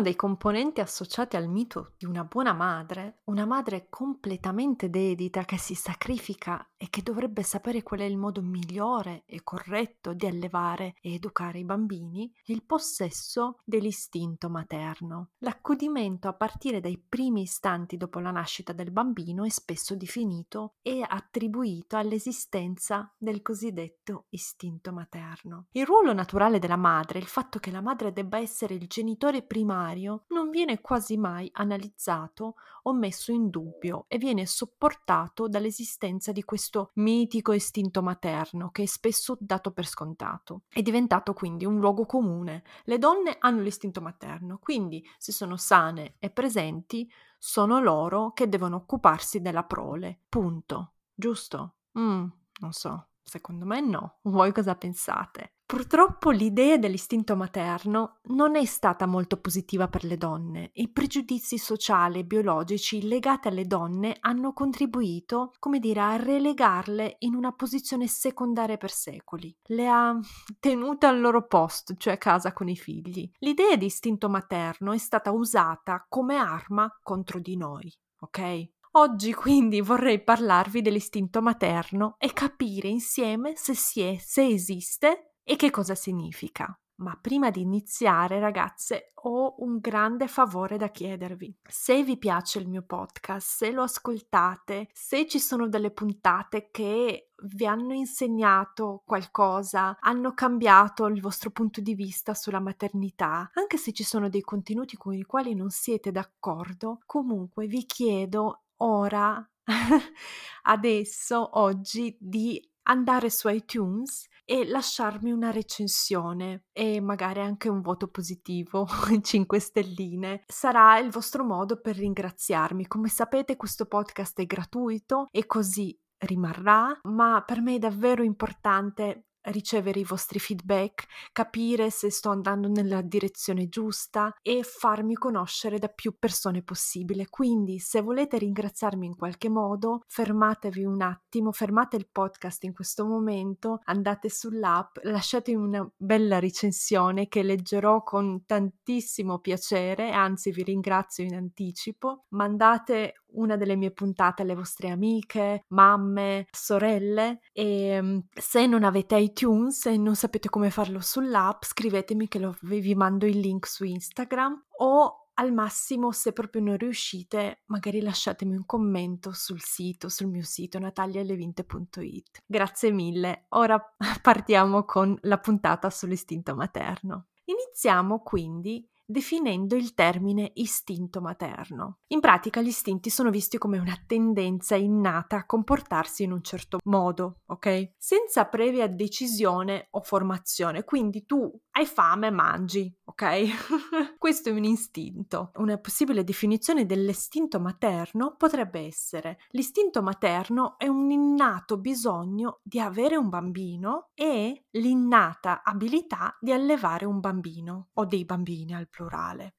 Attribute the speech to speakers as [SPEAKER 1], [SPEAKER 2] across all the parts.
[SPEAKER 1] Uno dei componenti associati al mito di una buona madre, una madre completamente dedita che si sacrifica e che dovrebbe sapere qual è il modo migliore e corretto di allevare e educare i bambini, è il possesso dell'istinto materno. L'accudimento a partire dai primi istanti dopo la nascita del bambino è spesso definito e attribuito all'esistenza del cosiddetto istinto materno. Il ruolo naturale della madre, il fatto che la madre debba essere il genitore primario primario non viene quasi mai analizzato o messo in dubbio e viene sopportato dall'esistenza di questo mitico istinto materno che è spesso dato per scontato. È diventato quindi un luogo comune. Le donne hanno l'istinto materno, quindi se sono sane e presenti, sono loro che devono occuparsi della prole. Punto. Giusto? Mm, non so. Secondo me no. Voi cosa pensate? Purtroppo l'idea dell'istinto materno non è stata molto positiva per le donne. I pregiudizi sociali e biologici legati alle donne hanno contribuito, come dire, a relegarle in una posizione secondaria per secoli. Le ha tenute al loro posto, cioè a casa con i figli. L'idea di istinto materno è stata usata come arma contro di noi, ok? Oggi quindi vorrei parlarvi dell'istinto materno e capire insieme se, si è, se esiste e che cosa significa. Ma prima di iniziare, ragazze, ho un grande favore da chiedervi. Se vi piace il mio podcast, se lo ascoltate, se ci sono delle puntate che vi hanno insegnato qualcosa, hanno cambiato il vostro punto di vista sulla maternità, anche se ci sono dei contenuti con i quali non siete d'accordo, comunque vi chiedo ora, adesso, oggi, di andare su iTunes e lasciarmi una recensione e magari anche un voto positivo, 5 stelline. Sarà il vostro modo per ringraziarmi. Come sapete questo podcast è gratuito e così rimarrà, ma per me è davvero importante ricevere i vostri feedback, capire se sto andando nella direzione giusta e farmi conoscere da più persone possibile. Quindi, se volete ringraziarmi in qualche modo, fermatevi un attimo, fermate il podcast in questo momento, andate sull'app, lasciatemi una bella recensione che leggerò con tantissimo piacere, anzi vi ringrazio in anticipo. Mandate una delle mie puntate alle vostre amiche, mamme, sorelle e mm, se non avete iTunes e non sapete come farlo sull'app, scrivetemi che lo, vi mando il link su Instagram o al massimo se proprio non riuscite magari lasciatemi un commento sul sito, sul mio sito natalialevinte.it. Grazie mille, ora partiamo con la puntata sull'istinto materno. Iniziamo quindi definendo il termine istinto materno. In pratica gli istinti sono visti come una tendenza innata a comportarsi in un certo modo, ok? Senza previa decisione o formazione, quindi tu hai fame, mangi, ok? Questo è un istinto. Una possibile definizione dell'istinto materno potrebbe essere l'istinto materno è un innato bisogno di avere un bambino e l'innata abilità di allevare un bambino o dei bambini al plurale.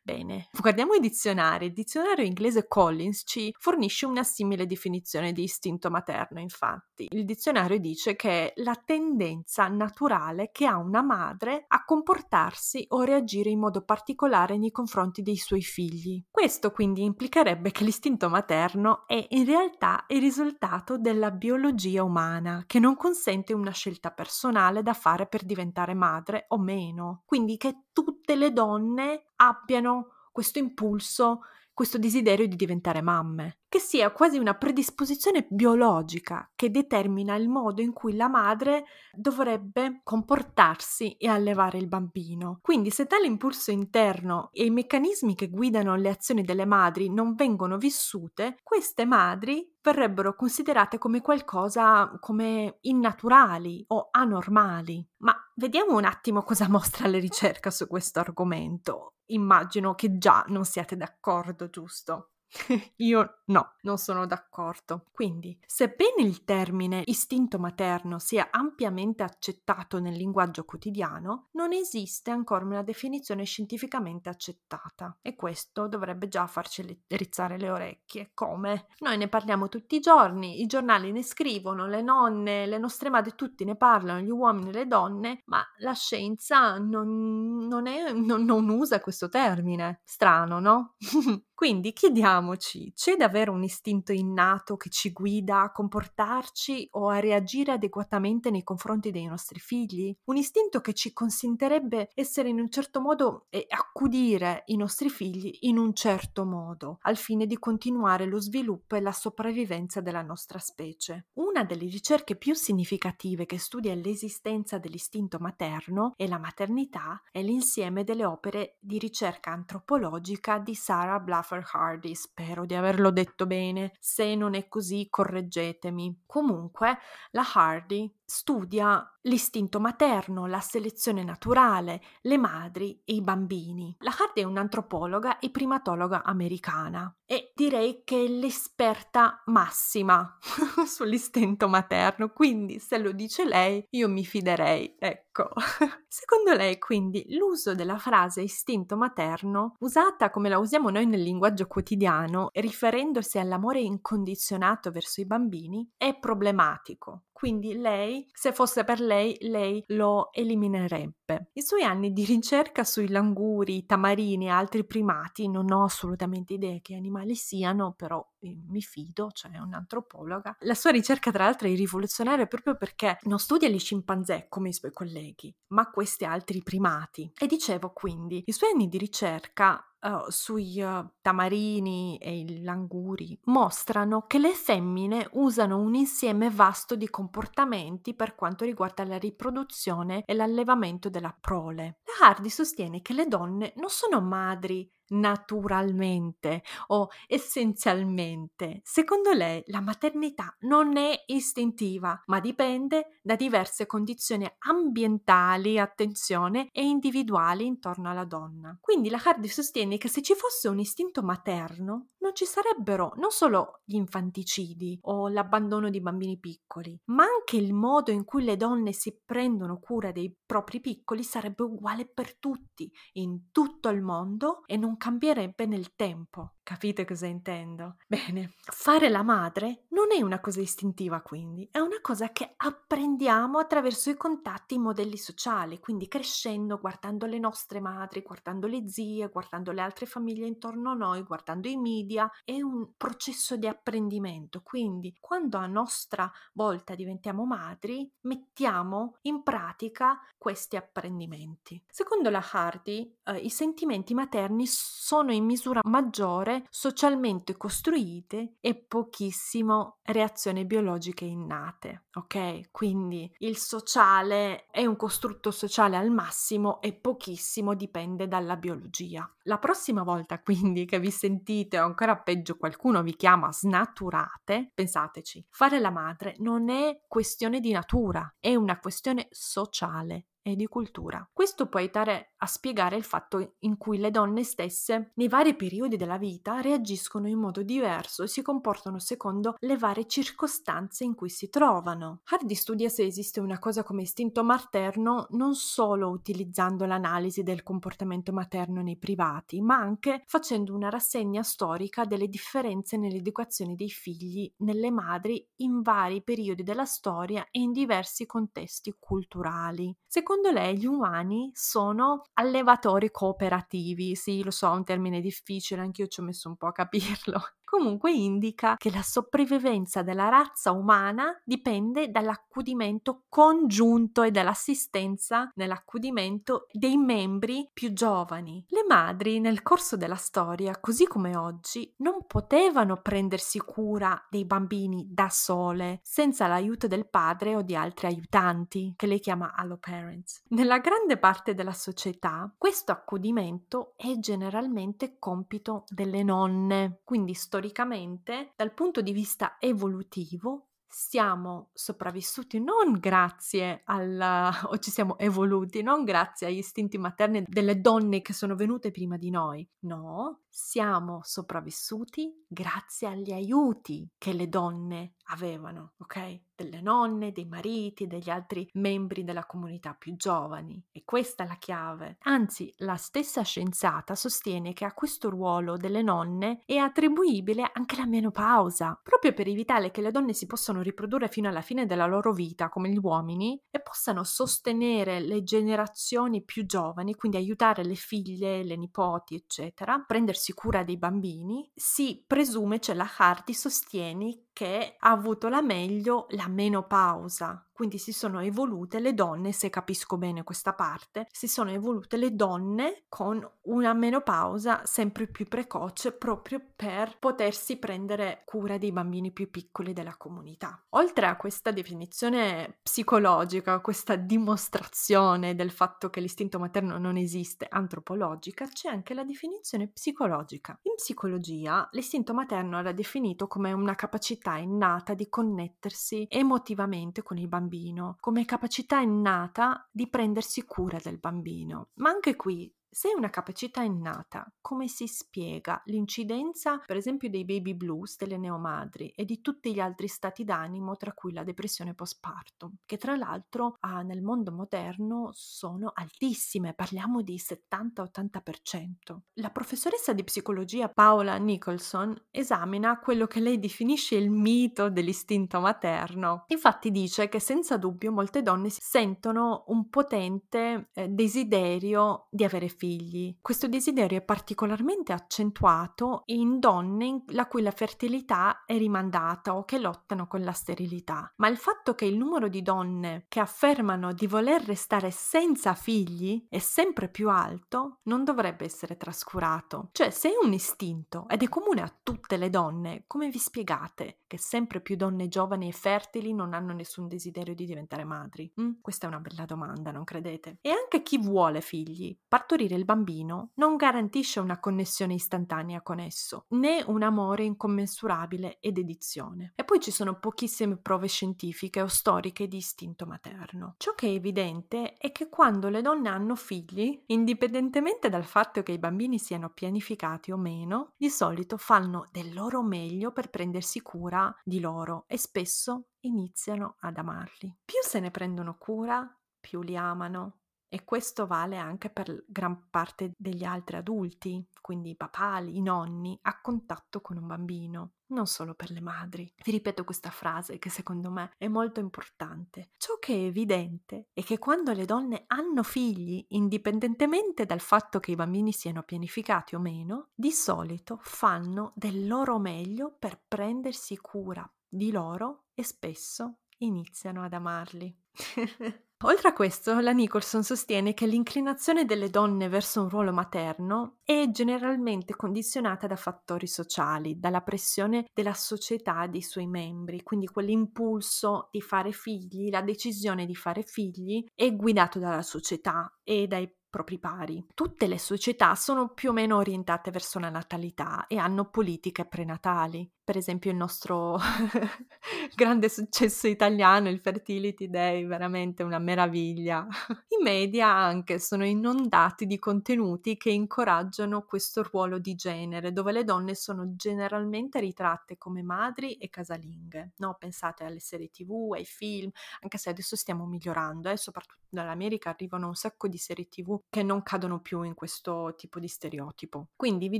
[SPEAKER 1] Bene, guardiamo i dizionari. Il dizionario inglese Collins ci fornisce una simile definizione di istinto materno, infatti. Il dizionario dice che è la tendenza naturale che ha una madre a comportarsi o reagire in modo particolare nei confronti dei suoi figli. Questo quindi implicherebbe che l'istinto materno è in realtà il risultato della biologia umana, che non consente una scelta personale da fare per diventare madre o meno. Quindi che tutte le donne abbiano questo impulso, questo desiderio di diventare mamme che sia quasi una predisposizione biologica che determina il modo in cui la madre dovrebbe comportarsi e allevare il bambino. Quindi se tale impulso interno e i meccanismi che guidano le azioni delle madri non vengono vissute, queste madri verrebbero considerate come qualcosa come innaturali o anormali. Ma vediamo un attimo cosa mostra la ricerca su questo argomento. Immagino che già non siate d'accordo, giusto? Io no, non sono d'accordo. Quindi, sebbene il termine istinto materno sia ampiamente accettato nel linguaggio quotidiano, non esiste ancora una definizione scientificamente accettata e questo dovrebbe già farci rizzare le orecchie. Come? Noi ne parliamo tutti i giorni, i giornali ne scrivono, le nonne, le nostre madri, tutti ne parlano, gli uomini e le donne, ma la scienza non, non, è, non, non usa questo termine. Strano, no? Quindi chiediamoci, c'è davvero un istinto innato che ci guida a comportarci o a reagire adeguatamente nei confronti dei nostri figli? Un istinto che ci consentirebbe essere in un certo modo e accudire i nostri figli in un certo modo, al fine di continuare lo sviluppo e la sopravvivenza della nostra specie. Una delle ricerche più significative che studia l'esistenza dell'istinto materno e la maternità è l'insieme delle opere di ricerca antropologica di Sarah Bluffer Hardy, spero di averlo detto bene, se non è così correggetemi. Comunque, la Hardy studia l'istinto materno, la selezione naturale, le madri e i bambini. La Hardy è un'antropologa e primatologa americana e direi che è l'esperta massima sull'istinto materno, quindi se lo dice lei io mi fiderei, ecco. Secondo lei quindi l'uso della frase istinto materno, usata come la usiamo noi nel linguaggio quotidiano, riferendosi all'amore incondizionato verso i bambini, è problematico quindi lei, se fosse per lei, lei lo eliminerebbe. I suoi anni di ricerca sui languri, tamarini e altri primati, non ho assolutamente idea che animali siano, però eh, mi fido, cioè è un'antropologa. La sua ricerca tra l'altro è rivoluzionaria proprio perché non studia gli scimpanzé come i suoi colleghi, ma questi altri primati. E dicevo quindi, i suoi anni di ricerca uh, sui uh, tamarini e i languri mostrano che le femmine usano un insieme vasto di comportamenti per quanto riguarda la riproduzione e l'allevamento della prole. La Hardy sostiene che le donne non sono madri naturalmente o essenzialmente. Secondo lei la maternità non è istintiva, ma dipende da diverse condizioni ambientali, attenzione, e individuali intorno alla donna. Quindi la Hardy sostiene che se ci fosse un istinto materno, non ci sarebbero non solo gli infanticidi o l'abbandono di bambini piccoli, ma anche il modo in cui le donne si prendono cura dei propri piccoli sarebbe uguale per tutti, in tutto il mondo e non cambierebbe nel tempo. Capite cosa intendo? Bene, fare la madre non è una cosa istintiva quindi, è una cosa che apprendiamo attraverso i contatti, i modelli sociali, quindi crescendo, guardando le nostre madri, guardando le zie, guardando le altre famiglie intorno a noi, guardando i media, è un processo di apprendimento, quindi quando a nostra volta diventiamo madri, mettiamo in pratica questi apprendimenti. Secondo la Hardy, eh, i sentimenti materni sono in misura maggiore socialmente costruite e pochissimo reazioni biologiche innate. Ok? Quindi il sociale è un costrutto sociale al massimo e pochissimo dipende dalla biologia. La prossima volta quindi che vi sentite o ancora peggio qualcuno vi chiama snaturate, pensateci, fare la madre non è questione di natura, è una questione sociale e di cultura. Questo può aiutare a spiegare il fatto in cui le donne stesse nei vari periodi della vita reagiscono in modo diverso e si comportano secondo le varie circostanze in cui si trovano. Hardy studia se esiste una cosa come istinto materno non solo utilizzando l'analisi del comportamento materno nei privati, ma anche facendo una rassegna storica delle differenze nell'educazione dei figli nelle madri in vari periodi della storia e in diversi contesti culturali. Secondo secondo lei gli umani sono allevatori cooperativi. Sì, lo so, è un termine difficile, anche io ci ho messo un po' a capirlo comunque indica che la sopravvivenza della razza umana dipende dall'accudimento congiunto e dall'assistenza nell'accudimento dei membri più giovani. Le madri nel corso della storia, così come oggi, non potevano prendersi cura dei bambini da sole, senza l'aiuto del padre o di altri aiutanti, che lei chiama allo parents. Nella grande parte della società, questo accudimento è generalmente compito delle nonne, quindi sto storicamente, dal punto di vista evolutivo, siamo sopravvissuti non grazie alla o ci siamo evoluti non grazie agli istinti materni delle donne che sono venute prima di noi. No siamo sopravvissuti grazie agli aiuti che le donne avevano, ok? Delle nonne, dei mariti, degli altri membri della comunità più giovani. E questa è la chiave. Anzi, la stessa scienziata sostiene che a questo ruolo delle nonne è attribuibile anche la menopausa, proprio per evitare che le donne si possano riprodurre fino alla fine della loro vita come gli uomini e possano sostenere le generazioni più giovani, quindi aiutare le figlie, le nipoti, eccetera, prendersi cura dei bambini. Si presume, cioè la Hardy sostiene che ha avuto la meglio la menopausa, quindi si sono evolute le donne, se capisco bene questa parte, si sono evolute le donne con una menopausa sempre più precoce proprio per potersi prendere cura dei bambini più piccoli della comunità. Oltre a questa definizione psicologica, questa dimostrazione del fatto che l'istinto materno non esiste, antropologica, c'è anche la definizione psicologica. In psicologia l'istinto materno era definito come una capacità innata di connettersi emotivamente con i bambini bambino, come capacità innata di prendersi cura del bambino. Ma anche qui se è una capacità innata, come si spiega l'incidenza, per esempio, dei baby blues, delle neomadri e di tutti gli altri stati d'animo, tra cui la depressione postpartum, che tra l'altro ah, nel mondo moderno sono altissime, parliamo di 70-80%. La professoressa di psicologia Paola Nicholson esamina quello che lei definisce il mito dell'istinto materno. Infatti dice che senza dubbio molte donne sentono un potente eh, desiderio di avere figli figli. Questo desiderio è particolarmente accentuato in donne la cui la fertilità è rimandata o che lottano con la sterilità. Ma il fatto che il numero di donne che affermano di voler restare senza figli è sempre più alto non dovrebbe essere trascurato. Cioè, se è un istinto ed è comune a tutte le donne, come vi spiegate che sempre più donne giovani e fertili non hanno nessun desiderio di diventare madri? Mm? Questa è una bella domanda, non credete? E anche chi vuole figli, partorire il bambino non garantisce una connessione istantanea con esso, né un amore incommensurabile e dedizione. E poi ci sono pochissime prove scientifiche o storiche di istinto materno. Ciò che è evidente è che quando le donne hanno figli, indipendentemente dal fatto che i bambini siano pianificati o meno, di solito fanno del loro meglio per prendersi cura di loro e spesso iniziano ad amarli. Più se ne prendono cura, più li amano, e questo vale anche per gran parte degli altri adulti, quindi i papali, i nonni, a contatto con un bambino, non solo per le madri. Vi ripeto questa frase che secondo me è molto importante. Ciò che è evidente è che quando le donne hanno figli, indipendentemente dal fatto che i bambini siano pianificati o meno, di solito fanno del loro meglio per prendersi cura di loro e spesso iniziano ad amarli. Oltre a questo, la Nicholson sostiene che l'inclinazione delle donne verso un ruolo materno è generalmente condizionata da fattori sociali, dalla pressione della società dei suoi membri, quindi quell'impulso di fare figli, la decisione di fare figli è guidato dalla società e dai propri pari. Tutte le società sono più o meno orientate verso la natalità e hanno politiche prenatali per esempio il nostro grande successo italiano, il Fertility Day, veramente una meraviglia. I media anche sono inondati di contenuti che incoraggiano questo ruolo di genere, dove le donne sono generalmente ritratte come madri e casalinghe. No, pensate alle serie tv, ai film, anche se adesso stiamo migliorando, eh, soprattutto dall'America arrivano un sacco di serie tv che non cadono più in questo tipo di stereotipo. Quindi vi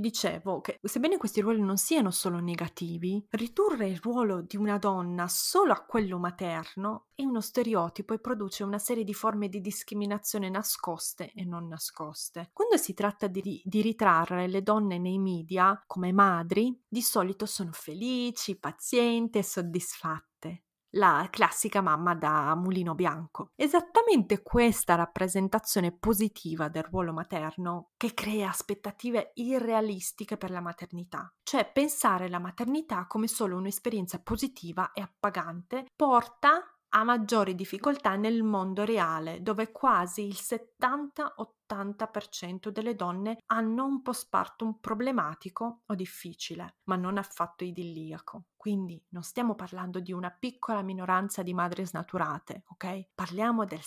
[SPEAKER 1] dicevo che sebbene questi ruoli non siano solo negativi, motivi, ridurre il ruolo di una donna solo a quello materno è uno stereotipo e produce una serie di forme di discriminazione nascoste e non nascoste. Quando si tratta di, di ritrarre le donne nei media come madri, di solito sono felici, pazienti e soddisfatte la classica mamma da mulino bianco. Esattamente questa rappresentazione positiva del ruolo materno che crea aspettative irrealistiche per la maternità, cioè pensare la maternità come solo un'esperienza positiva e appagante porta a maggiori difficoltà nel mondo reale, dove quasi il 70-80% delle donne hanno un postpartum problematico o difficile, ma non affatto idilliaco. Quindi non stiamo parlando di una piccola minoranza di madri snaturate, ok? Parliamo del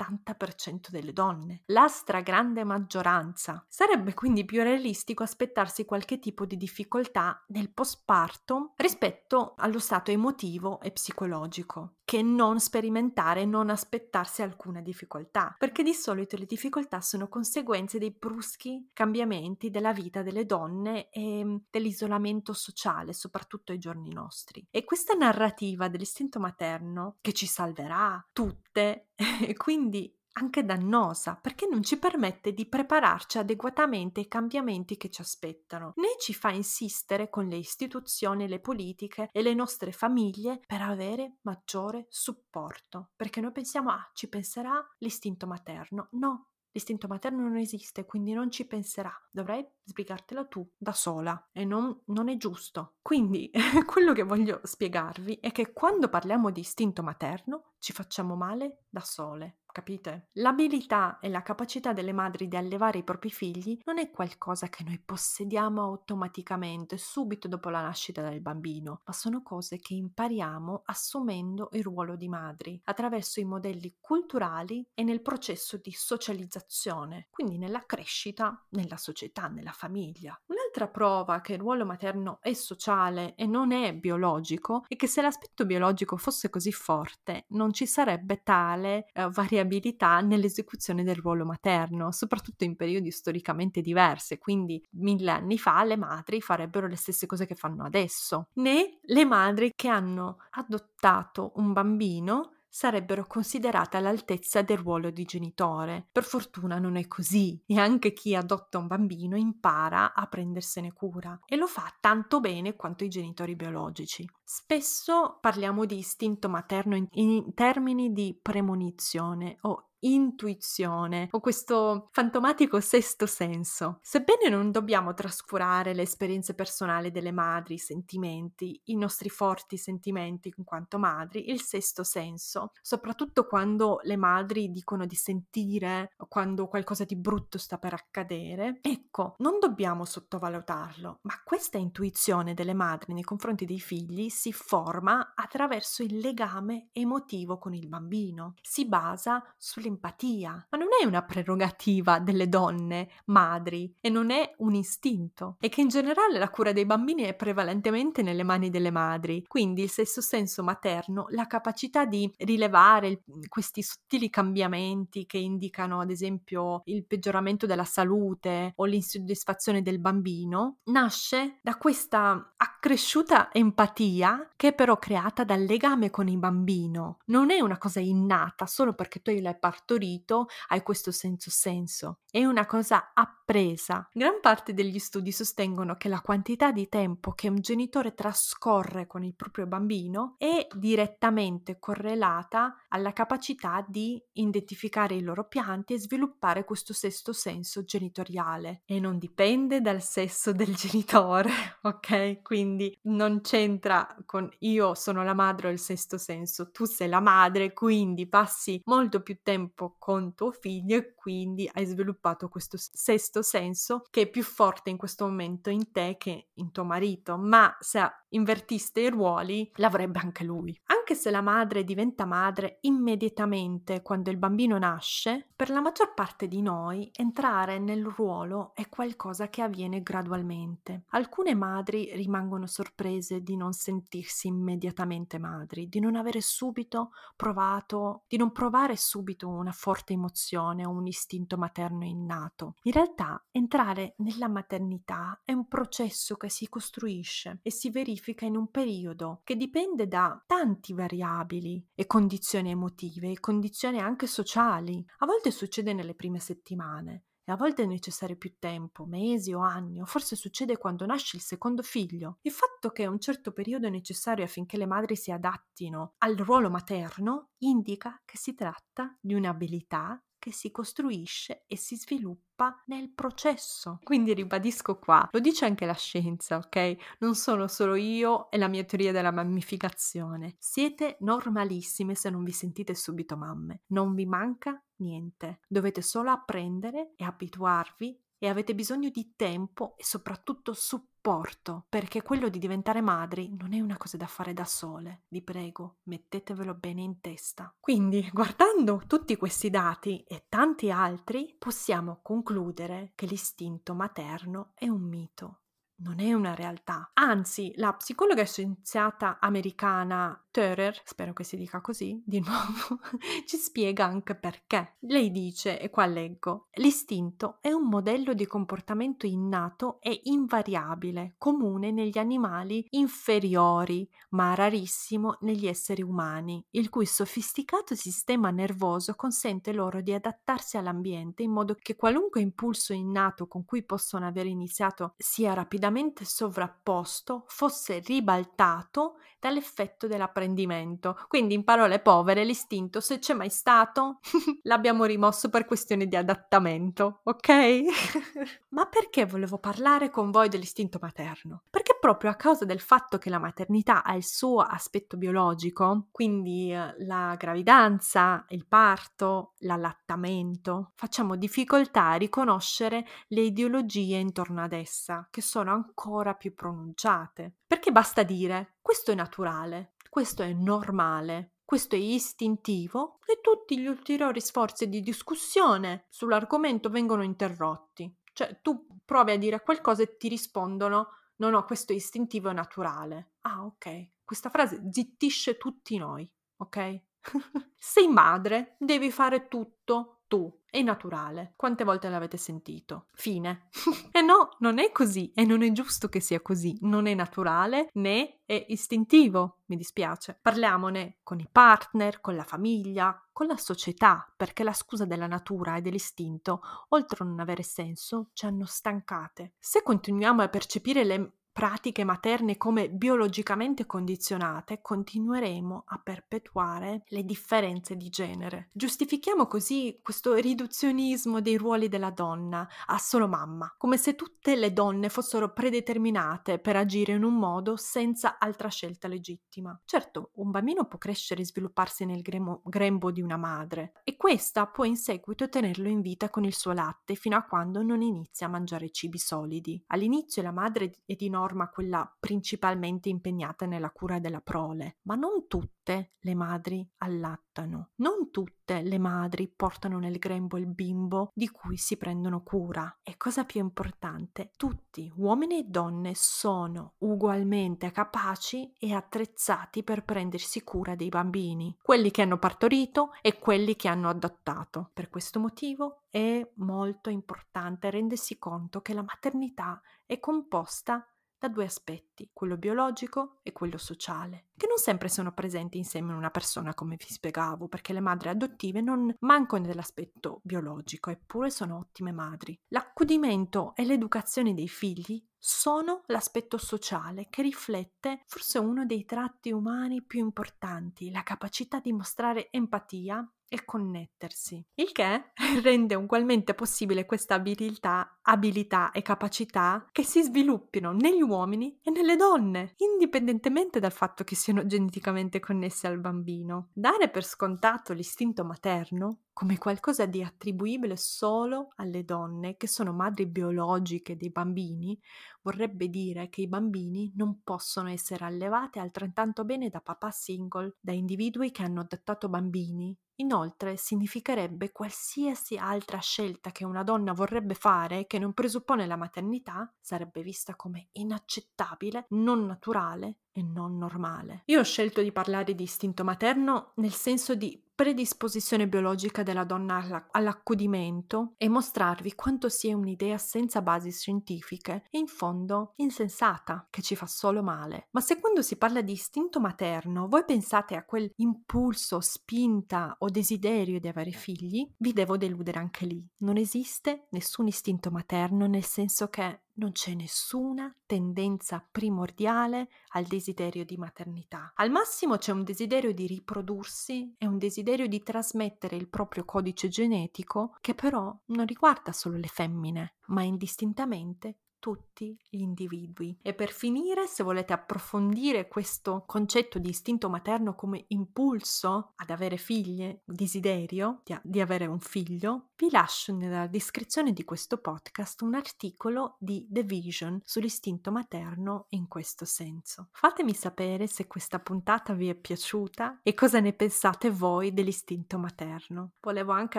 [SPEAKER 1] 70 l'80% delle donne, la stragrande maggioranza. Sarebbe quindi più realistico aspettarsi qualche tipo di difficoltà nel postparto rispetto allo stato emotivo e psicologico che non sperimentare non aspettarsi alcuna difficoltà, perché di solito le difficoltà sono conseguenze dei bruschi cambiamenti della vita delle donne e mm, dell'isolamento sociale, soprattutto ai giorni nostri. E questa narrativa dell'istinto materno che ci salverà tutte, e quindi anche dannosa perché non ci permette di prepararci adeguatamente ai cambiamenti che ci aspettano, né ci fa insistere con le istituzioni, le politiche e le nostre famiglie per avere maggiore supporto. Perché noi pensiamo, ah, ci penserà l'istinto materno. No, L'istinto materno non esiste, quindi non ci penserà. Dovrai spiegartela tu da sola e non, non è giusto. Quindi quello che voglio spiegarvi è che quando parliamo di istinto materno ci facciamo male da sole capite? L'abilità e la capacità delle madri di allevare i propri figli non è qualcosa che noi possediamo automaticamente subito dopo la nascita del bambino, ma sono cose che impariamo assumendo il ruolo di madri attraverso i modelli culturali e nel processo di socializzazione, quindi nella crescita nella società, nella famiglia. Un'altra prova che il ruolo materno è sociale e non è biologico è che se l'aspetto biologico fosse così forte non ci sarebbe tale eh, variabilità variabilità nell'esecuzione del ruolo materno, soprattutto in periodi storicamente diversi, quindi mille anni fa le madri farebbero le stesse cose che fanno adesso, né le madri che hanno adottato un bambino sarebbero considerate all'altezza del ruolo di genitore. Per fortuna non è così e anche chi adotta un bambino impara a prendersene cura e lo fa tanto bene quanto i genitori biologici. Spesso parliamo di istinto materno in, in termini di premonizione o intuizione o questo fantomatico sesto senso. Sebbene non dobbiamo trascurare le esperienze personali delle madri, i sentimenti, i nostri forti sentimenti in quanto madri, il sesto senso, soprattutto quando le madri dicono di sentire o quando qualcosa di brutto sta per accadere, ecco, non dobbiamo sottovalutarlo, ma questa intuizione delle madri nei confronti dei figli si forma attraverso il legame emotivo con il bambino, si basa sulle l'empatia, ma non è una prerogativa delle donne madri e non è un istinto. E che in generale la cura dei bambini è prevalentemente nelle mani delle madri, quindi il sesso senso materno, la capacità di rilevare il, questi sottili cambiamenti che indicano ad esempio il peggioramento della salute o l'insoddisfazione del bambino, nasce da questa accresciuta empatia che è però creata dal legame con il bambino. Non è una cosa innata solo perché tu l'hai partorito, hai questo senso senso. È una cosa appresa. Gran parte degli studi sostengono che la quantità di tempo che un genitore trascorre con il proprio bambino è direttamente correlata alla capacità di identificare i loro pianti e sviluppare questo sesto senso genitoriale. E non dipende dal sesso del genitore, ok? Quindi non c'entra con io sono la madre o il sesto senso, tu sei la madre, quindi passi molto più tempo con tuo figlio e quindi hai sviluppato questo sesto senso che è più forte in questo momento in te che in tuo marito, ma se invertiste i ruoli l'avrebbe anche lui. Anche se la madre diventa madre immediatamente quando il bambino nasce, per la maggior parte di noi entrare nel ruolo è qualcosa che avviene gradualmente. Alcune madri rimangono sorprese di non sentirsi immediatamente madri, di non avere subito provato, di non provare subito una forte emozione o un istinto materno innato. In realtà entrare nella maternità è un processo che si costruisce e si verifica in un periodo che dipende da tanti variabili e condizioni emotive e condizioni anche sociali. A volte succede nelle prime settimane, e a volte è necessario più tempo, mesi o anni, o forse succede quando nasce il secondo figlio. Il fatto che un certo periodo è necessario affinché le madri si adattino al ruolo materno indica che si tratta di un'abilità che si costruisce e si sviluppa nel processo. Quindi ribadisco qua, lo dice anche la scienza, ok? Non sono solo io e la mia teoria della mammificazione. Siete normalissime se non vi sentite subito mamme. Non vi manca niente. Dovete solo apprendere e abituarvi e avete bisogno di tempo e soprattutto supporto, perché quello di diventare madri non è una cosa da fare da sole. Vi prego, mettetevelo bene in testa. Quindi, guardando tutti questi dati e tanti altri, possiamo concludere che l'istinto materno è un mito non è una realtà. Anzi, la psicologa scienziata americana Törer, spero che si dica così, di nuovo, ci spiega anche perché. Lei dice, e qua leggo, l'istinto è un modello di comportamento innato e invariabile, comune negli animali inferiori, ma rarissimo negli esseri umani, il cui sofisticato sistema nervoso consente loro di adattarsi all'ambiente in modo che qualunque impulso innato con cui possono aver iniziato sia rapidamente sovrapposto, fosse ribaltato dall'effetto dell'apprendimento. Quindi, in parole povere, l'istinto, se c'è mai stato, l'abbiamo rimosso per questione di adattamento, ok? Ma perché volevo parlare con voi dell'istinto materno? Perché proprio a causa del fatto che la maternità ha il suo aspetto biologico, quindi eh, la gravidanza, il parto, l'allattamento, facciamo difficoltà a riconoscere le ideologie intorno ad essa, che sono ancora più pronunciate. Perché basta dire questo è naturale, questo è normale, questo è istintivo e tutti gli ulteriori sforzi di discussione sull'argomento vengono interrotti. Cioè tu provi a dire qualcosa e ti rispondono no, no, questo è istintivo e naturale. Ah, ok. Questa frase zittisce tutti noi, ok? Sei madre, devi fare tutto tu. È naturale. Quante volte l'avete sentito? Fine. e no, non è così e non è giusto che sia così. Non è naturale né è istintivo. Mi dispiace. Parliamone con i partner, con la famiglia, con la società, perché la scusa della natura e dell'istinto, oltre a non avere senso, ci hanno stancate. Se continuiamo a percepire le pratiche materne come biologicamente condizionate, continueremo a perpetuare le differenze di genere. Giustifichiamo così questo riduzionismo dei ruoli della donna a solo mamma, come se tutte le donne fossero predeterminate per agire in un modo senza altra scelta legittima. Certo, un bambino può crescere e svilupparsi nel gremo, grembo di una madre e questa può in seguito tenerlo in vita con il suo latte fino a quando non inizia a mangiare cibi solidi. All'inizio la madre è di norma quella principalmente impegnata nella cura della prole, ma non tutte le madri allattano, non tutte le madri portano nel grembo il bimbo di cui si prendono cura. E cosa più importante, tutti, uomini e donne, sono ugualmente capaci e attrezzati per prendersi cura dei bambini, quelli che hanno partorito e quelli che hanno adottato. Per questo motivo è molto importante rendersi conto che la maternità è composta da due aspetti, quello biologico e quello sociale, che non sempre sono presenti insieme in una persona, come vi spiegavo, perché le madri adottive non mancano dell'aspetto biologico, eppure sono ottime madri. L'accudimento e l'educazione dei figli sono l'aspetto sociale che riflette forse uno dei tratti umani più importanti, la capacità di mostrare empatia e connettersi, il che rende ugualmente possibile questa abilità, abilità e capacità che si sviluppino negli uomini e nelle donne, indipendentemente dal fatto che siano geneticamente connessi al bambino. Dare per scontato l'istinto materno come qualcosa di attribuibile solo alle donne che sono madri biologiche dei bambini, vorrebbe dire che i bambini non possono essere allevati altrettanto bene da papà single, da individui che hanno adottato bambini. Inoltre significherebbe qualsiasi altra scelta che una donna vorrebbe fare che non presuppone la maternità sarebbe vista come inaccettabile, non naturale e non normale. Io ho scelto di parlare di istinto materno nel senso di predisposizione biologica della donna all'accudimento e mostrarvi quanto sia un'idea senza basi scientifiche e in fondo insensata, che ci fa solo male. Ma se quando si parla di istinto materno voi pensate a quel impulso, spinta o desiderio di avere figli, vi devo deludere anche lì. Non esiste nessun istinto materno nel senso che non c'è nessuna tendenza primordiale al desiderio di maternità. Al massimo c'è un desiderio di riprodursi e un desiderio di trasmettere il proprio codice genetico che però non riguarda solo le femmine, ma indistintamente tutti gli individui. E per finire, se volete approfondire questo concetto di istinto materno come impulso ad avere figlie, desiderio di, di avere un figlio, vi lascio nella descrizione di questo podcast un articolo di The Vision sull'istinto materno in questo senso. Fatemi sapere se questa puntata vi è piaciuta e cosa ne pensate voi dell'istinto materno. Volevo anche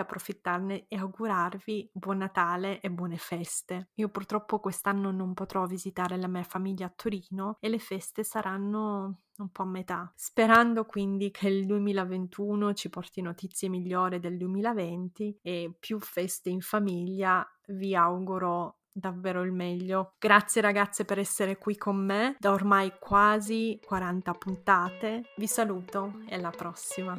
[SPEAKER 1] approfittarne e augurarvi buon Natale e buone feste. Io purtroppo quest'anno non potrò visitare la mia famiglia a Torino e le feste saranno un po' a metà, sperando quindi che il 2021 ci porti notizie migliori del 2020 e più feste in famiglia. Vi auguro davvero il meglio. Grazie ragazze per essere qui con me da ormai quasi 40 puntate. Vi saluto e alla prossima.